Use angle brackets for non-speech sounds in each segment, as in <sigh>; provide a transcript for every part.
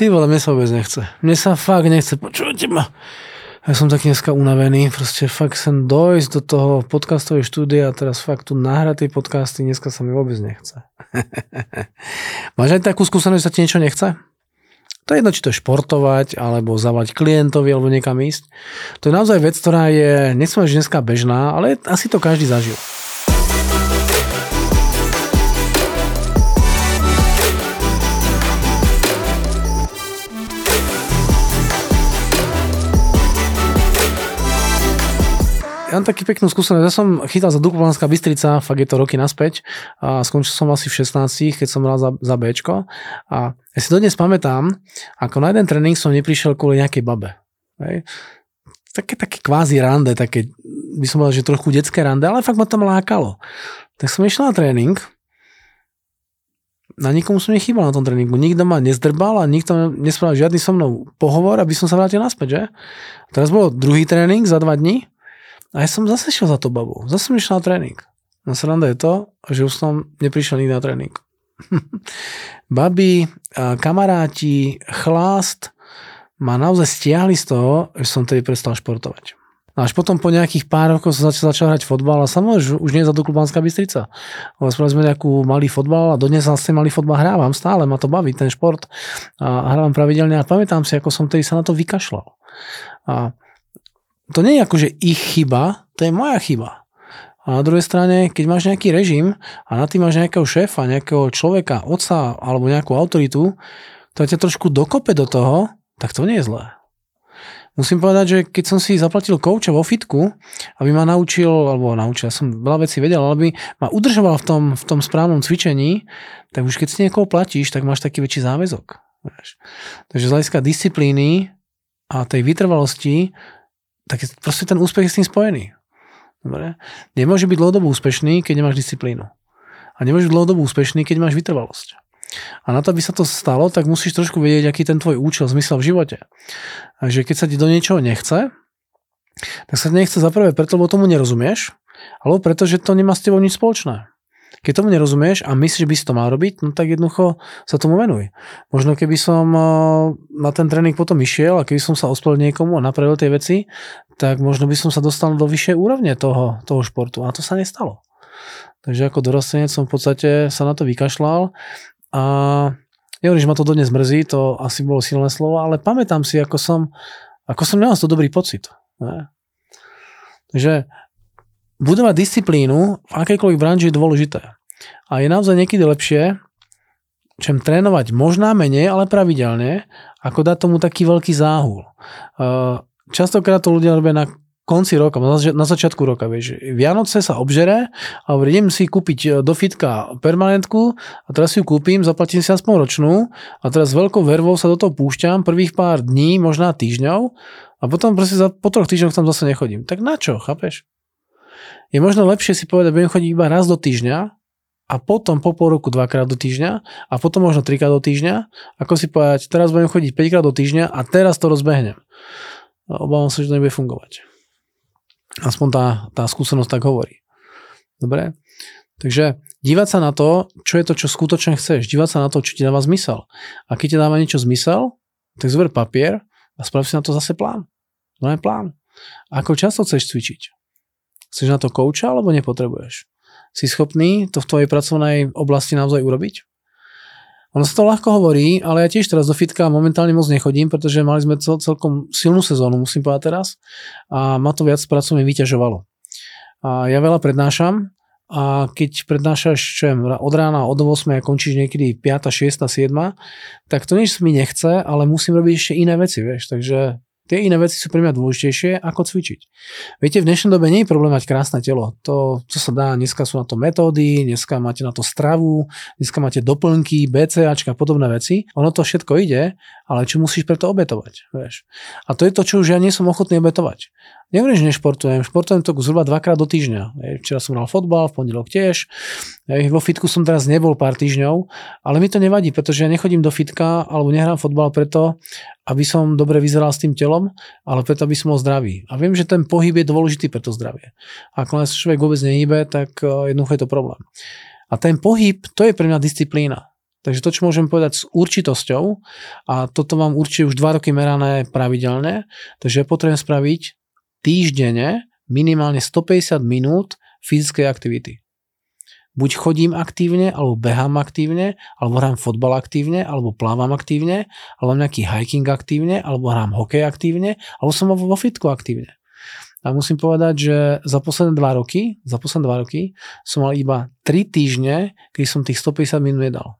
Ty vole, mne sa vôbec nechce. Mne sa fakt nechce. Počujete ma? Ja som tak dneska unavený, proste fakt sem dojsť do toho podcastovej štúdia a teraz fakt tu nahrať tie podcasty, dneska sa mi vôbec nechce. <laughs> Máš aj takú skúsenosť, že sa ti niečo nechce? To je jedno, či to je športovať, alebo zavať klientovi, alebo niekam ísť. To je naozaj vec, ktorá je, nechcem dneska bežná, ale asi to každý zažil. Ja mám taký peknú skúsenosť. Ja som chytal za Dukovanská Bystrica, fakt je to roky naspäť. A skončil som asi v 16, keď som hral za, za Bčko. A ja si dodnes pamätám, ako na jeden tréning som neprišiel kvôli nejakej babe. Hej. Také, také kvázi rande, také, by som povedal, že trochu detské rande, ale fakt ma tam lákalo. Tak som išiel na tréning, na nikomu som nechýbal na tom tréningu. Nikto ma nezdrbal a nikto nespravil žiadny so mnou pohovor, aby som sa vrátil naspäť, že? teraz bol druhý tréning za dva dní a ja som zase šiel za to babou. Zase som išiel na tréning. No sranda je to, že už som neprišiel nikdy na tréning. <laughs> Babi, kamaráti, chlast ma naozaj stiahli z toho, že som tedy prestal športovať. A až potom po nejakých pár rokoch som začal, začal hrať fotbal a samozrejme už nie za Klubánska Bystrica. Ale spravili sme nejakú malý fotbal a dodnes vlastne malý fotbal hrávam stále, ma to baví ten šport a hrávam pravidelne a pamätám si, ako som tedy sa na to vykašľal. A to nie je ako, že ich chyba, to je moja chyba. A na druhej strane, keď máš nejaký režim a na tým máš nejakého šéfa, nejakého človeka, otca alebo nejakú autoritu, to ťa trošku dokope do toho, tak to nie je zlé. Musím povedať, že keď som si zaplatil kouča vo fitku, aby ma naučil, alebo naučil, ja som veľa vecí vedel, ale aby ma udržoval v tom, v tom správnom cvičení, tak už keď si niekoho platíš, tak máš taký väčší záväzok. Takže z hľadiska disciplíny a tej vytrvalosti tak proste ten úspech je s tým spojený. Dobre? Nemôže byť dlhodobo úspešný, keď nemáš disciplínu. A nemôže byť dlhodobo úspešný, keď máš vytrvalosť. A na to, aby sa to stalo, tak musíš trošku vedieť, aký ten tvoj účel, zmysel v živote. Takže keď sa ti do niečoho nechce, tak sa nechce za prvé preto, lebo tomu nerozumieš, alebo preto, že to nemá s tebou nič spoločné. Keď tomu nerozumieš a myslíš, že by si to mal robiť, no tak jednoducho sa tomu venuj. Možno keby som eh, na ten tréning potom išiel a keby som sa ospel niekomu a napravil tie veci, tak možno by som sa dostal do vyššej úrovne toho, toho športu. A to sa nestalo. Takže ako dorostenec som v podstate sa na to vykašľal a nehovorím, že ma to dodnes mrzí, to asi bolo silné slovo, ale pamätám si, ako som, ako som nemal to dobrý pocit. Ne? Takže budovať disciplínu v akejkoľvek branži je dôležité. A je naozaj niekedy lepšie, čem trénovať možná menej, ale pravidelne, ako dať tomu taký veľký záhul. Častokrát to ľudia robia na konci roka, na začiatku roka, vieš, Vianoce sa obžere a hovorí, idem si kúpiť e, do fitka permanentku a teraz si ju kúpim, zaplatím si aspoň ročnú a teraz veľkou vervou sa do toho púšťam prvých pár dní, možná týždňov a potom proste za, po troch týždňoch tam zase nechodím. Tak na čo, chápeš? Je možno lepšie si povedať, budem chodiť iba raz do týždňa a potom po pol roku dvakrát do týždňa a potom možno trikrát do týždňa, ako si povedať, teraz budem chodiť 5 krát do týždňa a teraz to rozbehnem. Obávam sa, že to nebude fungovať. Aspoň tá, tá skúsenosť tak hovorí. Dobre? Takže dívať sa na to, čo je to, čo skutočne chceš. Dívať sa na to, čo ti dáva zmysel. A keď ti dáva niečo zmysel, tak zver papier a sprav si na to zase plán. No je plán. Ako často chceš cvičiť? Chceš na to kouča alebo nepotrebuješ? Si schopný to v tvojej pracovnej oblasti naozaj urobiť? Ono sa to ľahko hovorí, ale ja tiež teraz do fitka momentálne moc nechodím, pretože mali sme cel, celkom silnú sezónu, musím povedať teraz, a ma to viac pracovne vyťažovalo. A ja veľa prednášam a keď prednášaš čo je, od rána od 8 a končíš niekedy 5, 6, 7, tak to nič mi nechce, ale musím robiť ešte iné veci, vieš, takže Tie iné veci sú pre mňa dôležitejšie ako cvičiť. Viete, v dnešnej dobe nie je problém mať krásne telo. To, čo sa dá, dneska sú na to metódy, dneska máte na to stravu, dneska máte doplnky, BCAčka podobné veci. Ono to všetko ide, ale čo musíš preto obetovať, vieš. A to je to, čo už ja nie som ochotný obetovať. Nehovorím, že nešportujem, športujem to zhruba dvakrát do týždňa. Včera som hral fotbal, v pondelok tiež. Vo fitku som teraz nebol pár týždňov, ale mi to nevadí, pretože ja nechodím do fitka alebo nehrám fotbal preto, aby som dobre vyzeral s tým telom, ale preto, aby som bol zdravý. A viem, že ten pohyb je dôležitý pre to zdravie. Ak len človek vôbec nehýbe, tak eh, jednoducho je to problém. A ten pohyb, to je pre mňa disciplína. Takže to, čo môžem povedať s určitosťou, a toto mám určite už 2 roky merané pravidelne, takže ja potrebujem spraviť týždenne minimálne 150 minút fyzickej aktivity. Buď chodím aktívne, alebo behám aktívne, alebo hrám fotbal aktívne, alebo plávam aktívne, alebo nejaký hiking aktívne, alebo hrám hokej aktívne, alebo som vo fitku aktívne. A musím povedať, že za posledné dva roky, za posledné dva roky som mal iba 3 týždne, keď som tých 150 minút nedal.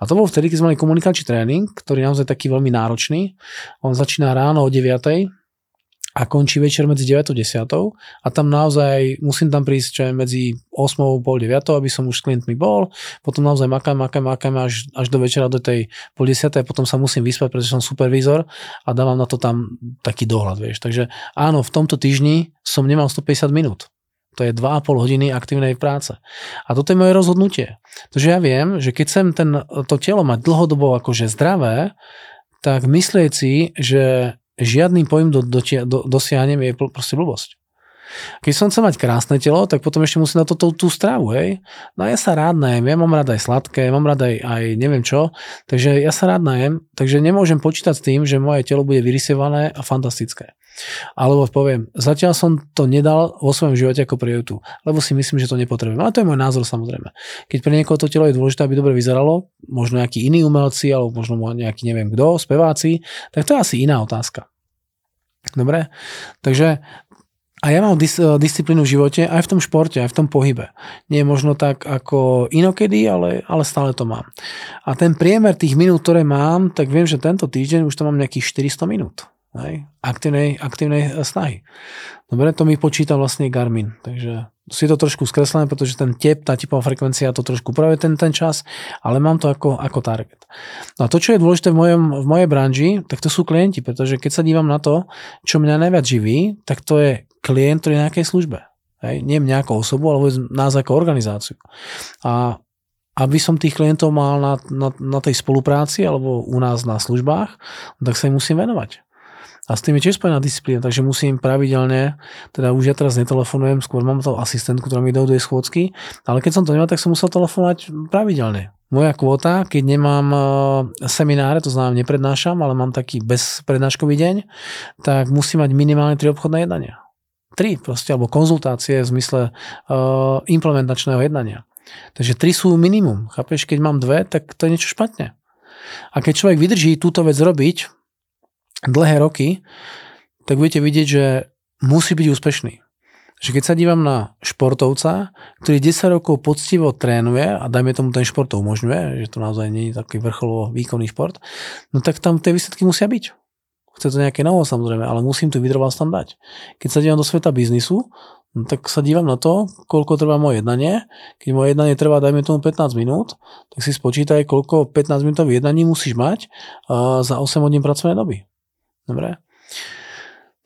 A to bol vtedy, keď sme mali komunikačný tréning, ktorý je naozaj taký veľmi náročný. On začína ráno o 9 a končí večer medzi 9 a 10 a tam naozaj musím tam prísť čo je medzi 8 a pol 9, aby som už s klientmi bol, potom naozaj makám, makám, makám až, až do večera do tej pol 10 a potom sa musím vyspať, pretože som supervízor a dávam na to tam taký dohľad, vieš. Takže áno, v tomto týždni som nemal 150 minút. To je 2,5 hodiny aktívnej práce. A toto je moje rozhodnutie. Takže ja viem, že keď chcem ten, to telo mať dlhodobo akože zdravé, tak myslieť si, že žiadny pojem do, do, do, dosiahnem je proste blbosť. Keď som chcel mať krásne telo, tak potom ešte musím na to tú, tú stravu, hej. No ja sa rád najem, ja mám rád aj sladké, mám rád aj, aj neviem čo, takže ja sa rád najem, takže nemôžem počítať s tým, že moje telo bude vyrysované a fantastické. Alebo poviem, zatiaľ som to nedal vo svojom živote ako prioritu, lebo si myslím, že to nepotrebujem. Ale to je môj názor samozrejme. Keď pre niekoho to telo je dôležité, aby dobre vyzeralo, možno nejakí iní umelci, alebo možno nejaký neviem kto, speváci, tak to je asi iná otázka. Dobre? Takže a ja mám dis, disciplínu v živote aj v tom športe, aj v tom pohybe. Nie je možno tak ako inokedy, ale, ale stále to mám. A ten priemer tých minút, ktoré mám, tak viem, že tento týždeň už to mám nejakých 400 minút. Hej? Aktívnej, aktívnej snahy. Dobre, to mi počíta vlastne Garmin. Takže si to trošku skreslené, pretože ten tep, tá typová frekvencia to trošku upravuje ten, ten čas, ale mám to ako, ako target. No a to, čo je dôležité v, mojom, v mojej branži, tak to sú klienti, pretože keď sa dívam na to, čo mňa najviac živí, tak to je klient, ktorý je na nejakej službe. Hej? Nie ako osobu, ale nás ako organizáciu. A aby som tých klientov mal na, na, na tej spolupráci alebo u nás na službách, tak sa im musím venovať. A s tým je tiež spojená disciplína, takže musím pravidelne, teda už ja teraz netelefonujem, skôr mám to asistentku, ktorá mi dohoduje schôdzky, ale keď som to nemal, tak som musel telefonovať pravidelne. Moja kvota, keď nemám e, semináre, to znamená neprednášam, ale mám taký bezprednáškový deň, tak musím mať minimálne 3 obchodné jednania. 3 proste, alebo konzultácie v zmysle uh, implementačného jednania. Takže 3 sú minimum. Chápeš, keď mám dve, tak to je niečo špatne. A keď človek vydrží túto vec robiť, dlhé roky, tak budete vidieť, že musí byť úspešný. Že keď sa dívam na športovca, ktorý 10 rokov poctivo trénuje a dajme tomu ten šport to umožňuje, že to naozaj nie je taký vrcholovo výkonný šport, no tak tam tie výsledky musia byť. Chce to nejaké novo samozrejme, ale musím tu vytrvalosť tam dať. Keď sa dívam do sveta biznisu, no tak sa dívam na to, koľko trvá moje jednanie. Keď moje jednanie trvá, dajme tomu 15 minút, tak si spočítaj, koľko 15 minútových jednaní musíš mať za 8 hodín pracovnej doby. Dobre?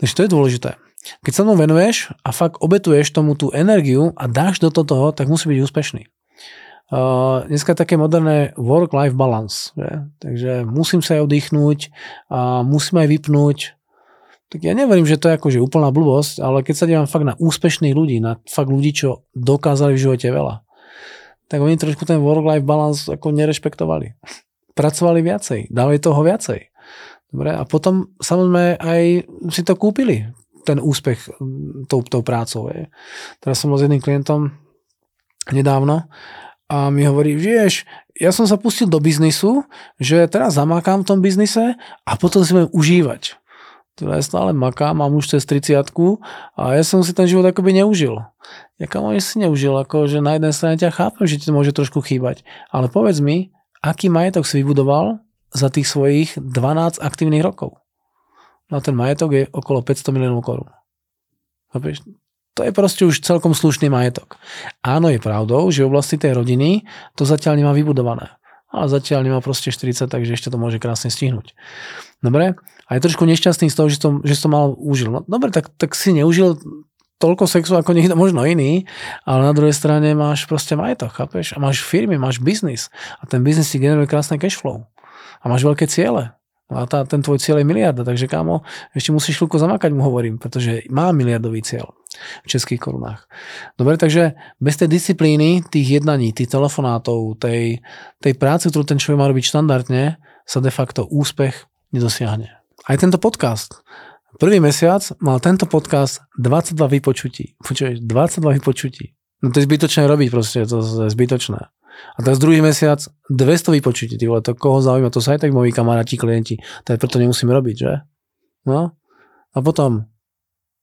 Takže to je dôležité. Keď sa mnou venuješ a fakt obetuješ tomu tú energiu a dáš do toho, tak musí byť úspešný. Dneska také moderné work-life balance. Že? Takže musím sa aj oddychnúť a musím aj vypnúť. Tak ja neverím, že to je akože úplná blbosť, ale keď sa dívam fakt na úspešných ľudí, na fakt ľudí, čo dokázali v živote veľa, tak oni trošku ten work-life balance ako nerešpektovali. Pracovali viacej, dali toho viacej. Dobre, a potom samozrejme aj si to kúpili, ten úspech tou, tou prácou. Je. Teraz som bol s jedným klientom nedávno a mi hovorí, vieš, ja som sa pustil do biznisu, že teraz zamakám v tom biznise a potom si budem užívať. Teda ja stále makám, mám už cez 30 a ja som si ten život akoby neužil. Ja kam si neužil, ako že na jednej strane ťa chápem, že ti to môže trošku chýbať, ale povedz mi, aký majetok si vybudoval za tých svojich 12 aktívnych rokov. No a ten majetok je okolo 500 miliónov korún. To je proste už celkom slušný majetok. Áno, je pravdou, že v oblasti tej rodiny to zatiaľ nemá vybudované. Ale zatiaľ nemá proste 40, takže ešte to môže krásne stihnúť. Dobre? A je trošku nešťastný z toho, že to, že to mal užil. No, dobre, tak, tak si neužil toľko sexu ako niekto možno iný, ale na druhej strane máš proste majetok, chápeš? A máš firmy, máš biznis. A ten biznis ti generuje krásne cash flow a máš veľké ciele. A tá, ten tvoj cieľ je miliarda, takže kámo, ešte musíš chvíľku zamakať, mu hovorím, pretože má miliardový cieľ v českých korunách. Dobre, takže bez tej disciplíny, tých jednaní, tých telefonátov, tej, tej práce, ktorú ten človek má robiť štandardne, sa de facto úspech nedosiahne. Aj tento podcast. Prvý mesiac mal tento podcast 22 vypočutí. Počuješ, 22 vypočutí. No to je zbytočné robiť proste, to je zbytočné. A teraz druhý mesiac 200 vypočutí, ty vole, to koho zaujíma, to sa aj tak moji kamaráti, klienti, tak preto nemusím robiť, že? No. A potom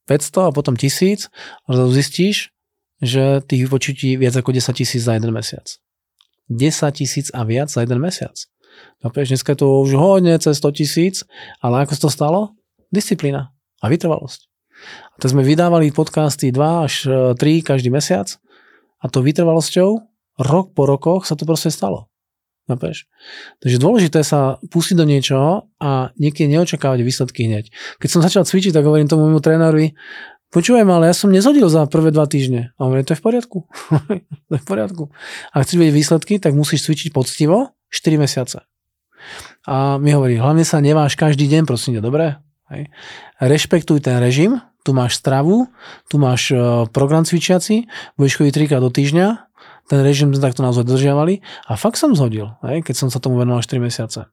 500 a potom 1000 a zistíš, že tých vypočutí viac ako 10 tisíc za jeden mesiac. 10 tisíc a viac za jeden mesiac. Chápeš, dneska je to už hodne cez 100 tisíc, ale ako sa to stalo? Disciplína a vytrvalosť. A to sme vydávali podcasty 2 až 3 e, každý mesiac a to vytrvalosťou rok po rokoch sa to proste stalo. Chápeš? Takže dôležité sa pustiť do niečoho a niekedy neočakávať výsledky hneď. Keď som začal cvičiť, tak hovorím tomu môjmu trénerovi, počúvaj ale ja som nezhodil za prvé dva týždne. A hovorím, to je v poriadku. <laughs> to je v poriadku. A chceš vidieť výsledky, tak musíš cvičiť poctivo 4 mesiace. A mi hovorí, hlavne sa neváš každý deň, prosím ťa, dobre? Hej. Rešpektuj ten režim, tu máš stravu, tu máš e, program cvičiaci, budeš chodiť trikrát do týždňa, ten režim sme takto naozaj dodržiavali a fakt som zhodil, hej, keď som sa tomu venoval 4 mesiace.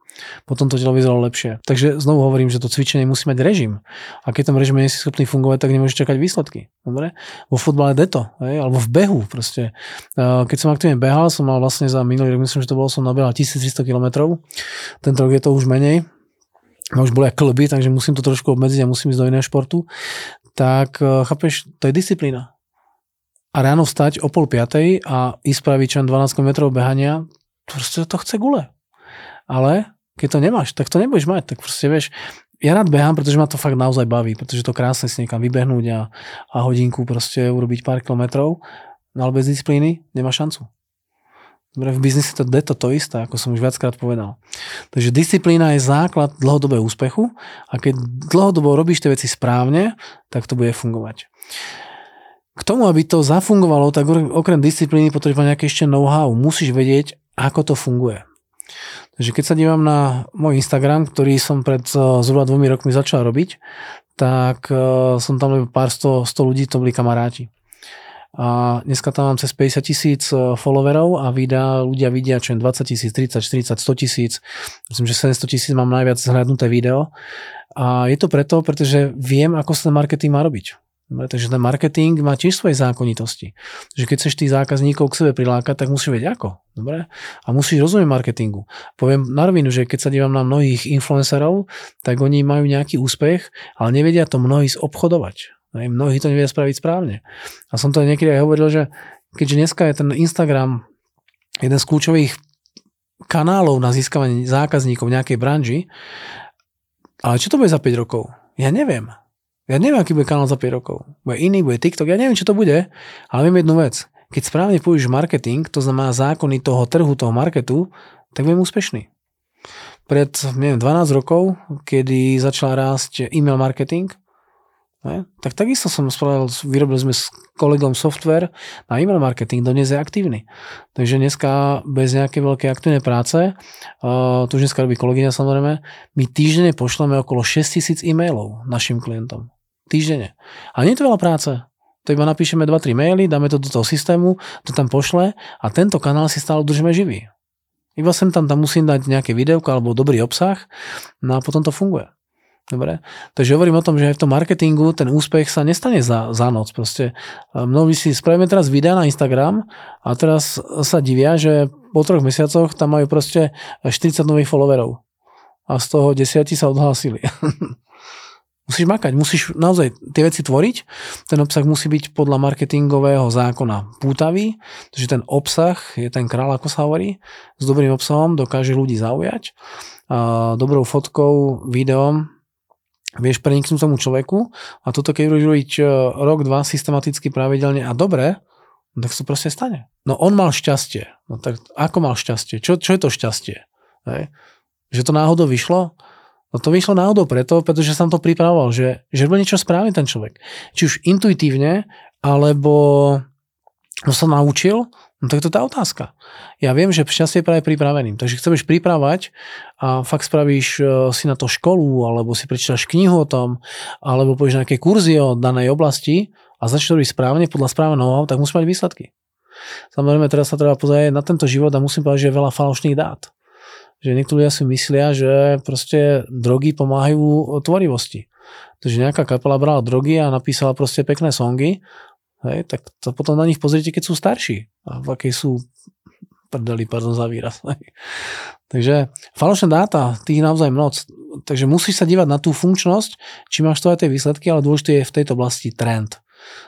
Potom to telo vyzeralo lepšie. Takže znovu hovorím, že to cvičenie musí mať režim. A keď tam režim nie si schopný fungovať, tak nemôžeš čakať výsledky. Dobre? Vo futbale deto, hej, alebo v behu proste. Keď som aktívne behal, som mal vlastne za minulý rok, myslím, že to bolo, som nabehal 1300 km. Tento rok je to už menej, ma už boli aj klby, takže musím to trošku obmedziť a musím ísť do iného športu, tak e, chápeš, to je disciplína a ráno vstať o pol piatej a ísť spraviť čo 12 km behania, proste to chce gule. Ale keď to nemáš, tak to nebudeš mať. Tak proste vieš, ja rád behám, pretože ma to fakt naozaj baví, pretože to krásne si niekam vybehnúť a, a hodinku proste urobiť pár kilometrov, no ale bez disciplíny nemá šancu. Dobre, v biznise to je to, to isté, ako som už viackrát povedal. Takže disciplína je základ dlhodobého úspechu a keď dlhodobo robíš tie veci správne, tak to bude fungovať. K tomu, aby to zafungovalo, tak okrem disciplíny potrebuješ nejaké ešte know-how. Musíš vedieť, ako to funguje. Takže keď sa dívam na môj Instagram, ktorý som pred eh, zhruba dvomi rokmi začal robiť, tak eh, som tam len pár sto, sto ľudí, to boli kamaráti. A dneska tam mám cez 50 tisíc eh, followerov a videa, ľudia vidia čo 20 tisíc, 30, 40, 100 tisíc. Myslím, že 700 tisíc mám najviac zhľadnuté video. A je to preto, pretože viem, ako sa marketing má robiť. Dobre, takže ten marketing má tiež svoje zákonitosti. Takže keď chceš tých zákazníkov k sebe prilákať, tak musíš vedieť ako. Dobre? A musíš rozumieť marketingu. Poviem na rovinu, že keď sa dívam na mnohých influencerov, tak oni majú nejaký úspech, ale nevedia to mnohí zobchodovať. Mnohí to nevedia spraviť správne. A som to niekedy aj hovoril, že keďže dneska je ten Instagram jeden z kľúčových kanálov na získavanie zákazníkov v nejakej branži, ale čo to bude za 5 rokov? Ja neviem. Ja neviem, aký bude kanál za 5 rokov. Bude iný, bude TikTok, ja neviem, čo to bude, ale viem jednu vec. Keď správne použiješ marketing, to znamená zákony toho trhu, toho marketu, tak budem úspešný. Pred, neviem, 12 rokov, kedy začal rásť e-mail marketing, ne, tak takisto som spravil, vyrobili sme s kolegom software na e-mail marketing, dnes je aktívny. Takže dneska bez nejakej veľkej aktívnej práce, uh, to už dneska robí kolegyňa samozrejme, my týždenne pošleme okolo 6000 e-mailov našim klientom. Týždenne. A nie je to veľa práce. To iba napíšeme 2-3 maily, dáme to do toho systému, to tam pošle a tento kanál si stále držíme živý. Iba sem tam, tam musím dať nejaké videoko alebo dobrý obsah, no a potom to funguje. Dobre? Takže hovorím o tom, že aj v tom marketingu ten úspech sa nestane za, za noc. Proste mnohí si spravíme teraz videa na Instagram a teraz sa divia, že po troch mesiacoch tam majú proste 40 nových followerov. A z toho desiatí sa odhlásili. <laughs> Musíš makať, musíš naozaj tie veci tvoriť. Ten obsah musí byť podľa marketingového zákona pútavý, takže ten obsah je ten král, ako sa hovorí. S dobrým obsahom dokáže ľudí zaujať. A dobrou fotkou, videom vieš preniknúť tomu človeku a toto keď budeš robiť e, rok, dva systematicky, pravidelne a dobre, tak sa proste stane. No on mal šťastie. No tak ako mal šťastie? Čo, čo je to šťastie? Hej? Že to náhodou vyšlo? No to vyšlo náhodou preto, pretože som to pripravoval, že, že robil niečo správne ten človek. Či už intuitívne, alebo no sa naučil, No tak to je tá otázka. Ja viem, že šťastie je práve pripraveným. Takže chceš pripravať a fakt spravíš e, si na to školu, alebo si prečítaš knihu o tom, alebo pôjdeš nejaké kurzy o danej oblasti a začneš to robiť správne podľa správneho tak musí mať výsledky. Samozrejme, teraz sa treba pozrieť na tento život a musím povedať, že je veľa falošných dát. Že niektorí ľudia si myslia, že proste drogy pomáhajú tvorivosti. Takže nejaká kapela brala drogy a napísala proste pekné songy Hej, tak to potom na nich pozrite, keď sú starší. A v akej sú prdeli, pardon za výraz. Takže falošné dáta, tých naozaj moc. Takže musíš sa dívať na tú funkčnosť, či máš to aj tie výsledky, ale dôležité je v tejto oblasti trend.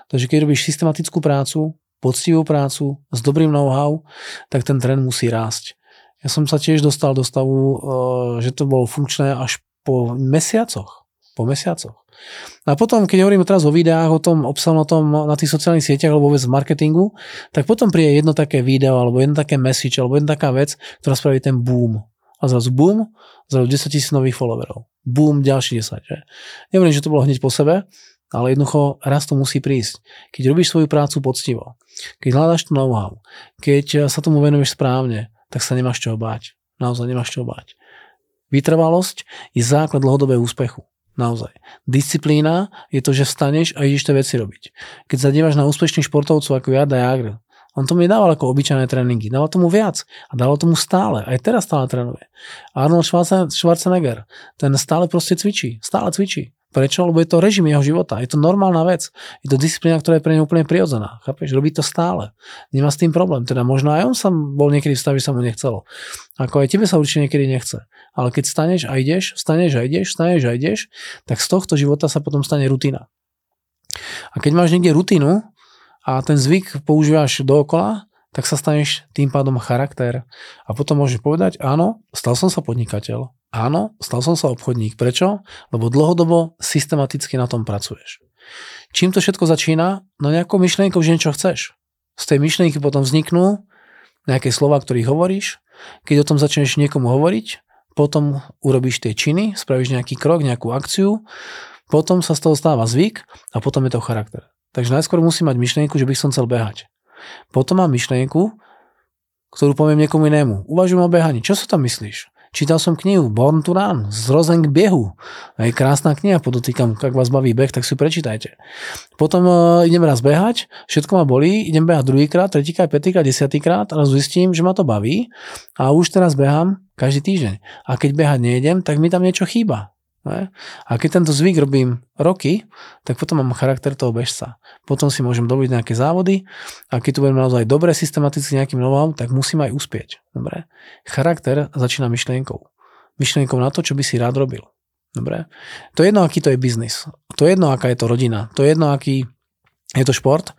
Takže keď robíš systematickú prácu, poctivú prácu, s dobrým know-how, tak ten trend musí rásť. Ja som sa tiež dostal do stavu, eh, že to bolo funkčné až po mesiacoch. Po mesiacoch. A potom, keď hovoríme teraz o videách, o tom obsahu tom na tých sociálnych sieťach alebo vôbec v marketingu, tak potom príde jedno také video alebo jedno také message alebo jedna taká vec, ktorá spraví ten boom. A zrazu boom, zrazu 10 tisíc nových followerov. Boom, ďalší 10. Že? Nehovorím, že to bolo hneď po sebe, ale jednoducho raz to musí prísť. Keď robíš svoju prácu poctivo, keď hľadáš to know-how, keď sa tomu venuješ správne, tak sa nemáš čo báť. Naozaj nemáš čo báť. Vytrvalosť je základ dlhodobého úspechu. Naozaj. Disciplína je to, že vstaneš a ideš tie veci robiť. Keď sa dívaš na úspešných športovcov ako Jada Jagr, on tomu nedával ako obyčajné tréningy, dával tomu viac a dával tomu stále. Aj teraz stále trénuje. Arnold Schwarzenegger, ten stále proste cvičí, stále cvičí. Prečo? Lebo je to režim jeho života. Je to normálna vec. Je to disciplína, ktorá je pre neho úplne prirodzená. Chápeš? Robí to stále. Nemá s tým problém. Teda možno aj on sa bol niekedy v stave, že sa mu nechcelo. Ako aj tebe sa určite niekedy nechce. Ale keď staneš a ideš, staneš a ideš, staneš a ideš, tak z tohto života sa potom stane rutina. A keď máš niekde rutinu a ten zvyk používaš dookola, tak sa staneš tým pádom charakter. A potom môžeš povedať, áno, stal som sa podnikateľ, áno, stal som sa obchodník. Prečo? Lebo dlhodobo systematicky na tom pracuješ. Čím to všetko začína? No nejakou myšlienkou, že niečo chceš. Z tej myšlienky potom vzniknú nejaké slova, ktorých hovoríš. Keď o tom začneš niekomu hovoriť, potom urobíš tie činy, spravíš nejaký krok, nejakú akciu, potom sa z toho stáva zvyk a potom je to charakter. Takže najskôr musím mať myšlienku, že bych som chcel behať. Potom mám myšlienku, ktorú poviem niekomu inému. Uvažujem o behaní. Čo sa tam myslíš? Čítal som knihu Born to Run, zrozen k behu. Je krásna kniha, podotýkam, ak vás baví beh, tak si ju prečítajte. Potom uh, idem raz behať, všetko ma bolí, idem behať druhýkrát, tretíkrát, piatýkrát, desiatýkrát a zistím, že ma to baví a už teraz behám každý týždeň. A keď behať nejdem, tak mi tam niečo chýba. A keď tento zvyk robím roky, tak potom mám charakter toho bežca. Potom si môžem dovoliť nejaké závody a keď tu budem naozaj dobre systematicky nejakým novom, tak musím aj uspieť. Dobre? Charakter začína myšlienkou. Myšlienkou na to, čo by si rád robil. Dobre? To je jedno, aký to je biznis. To je jedno, aká je to rodina. To je jedno, aký je to šport.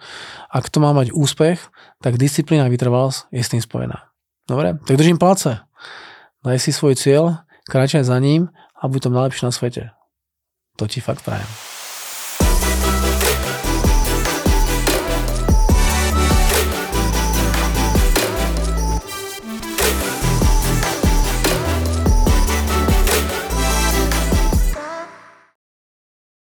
Ak to má mať úspech, tak disciplína a vytrvalosť je s tým spojená. Dobre? Tak držím palce. Daj si svoj cieľ, kráčaj za ním a buď to najlepšie na svete. To ti fakt prajem.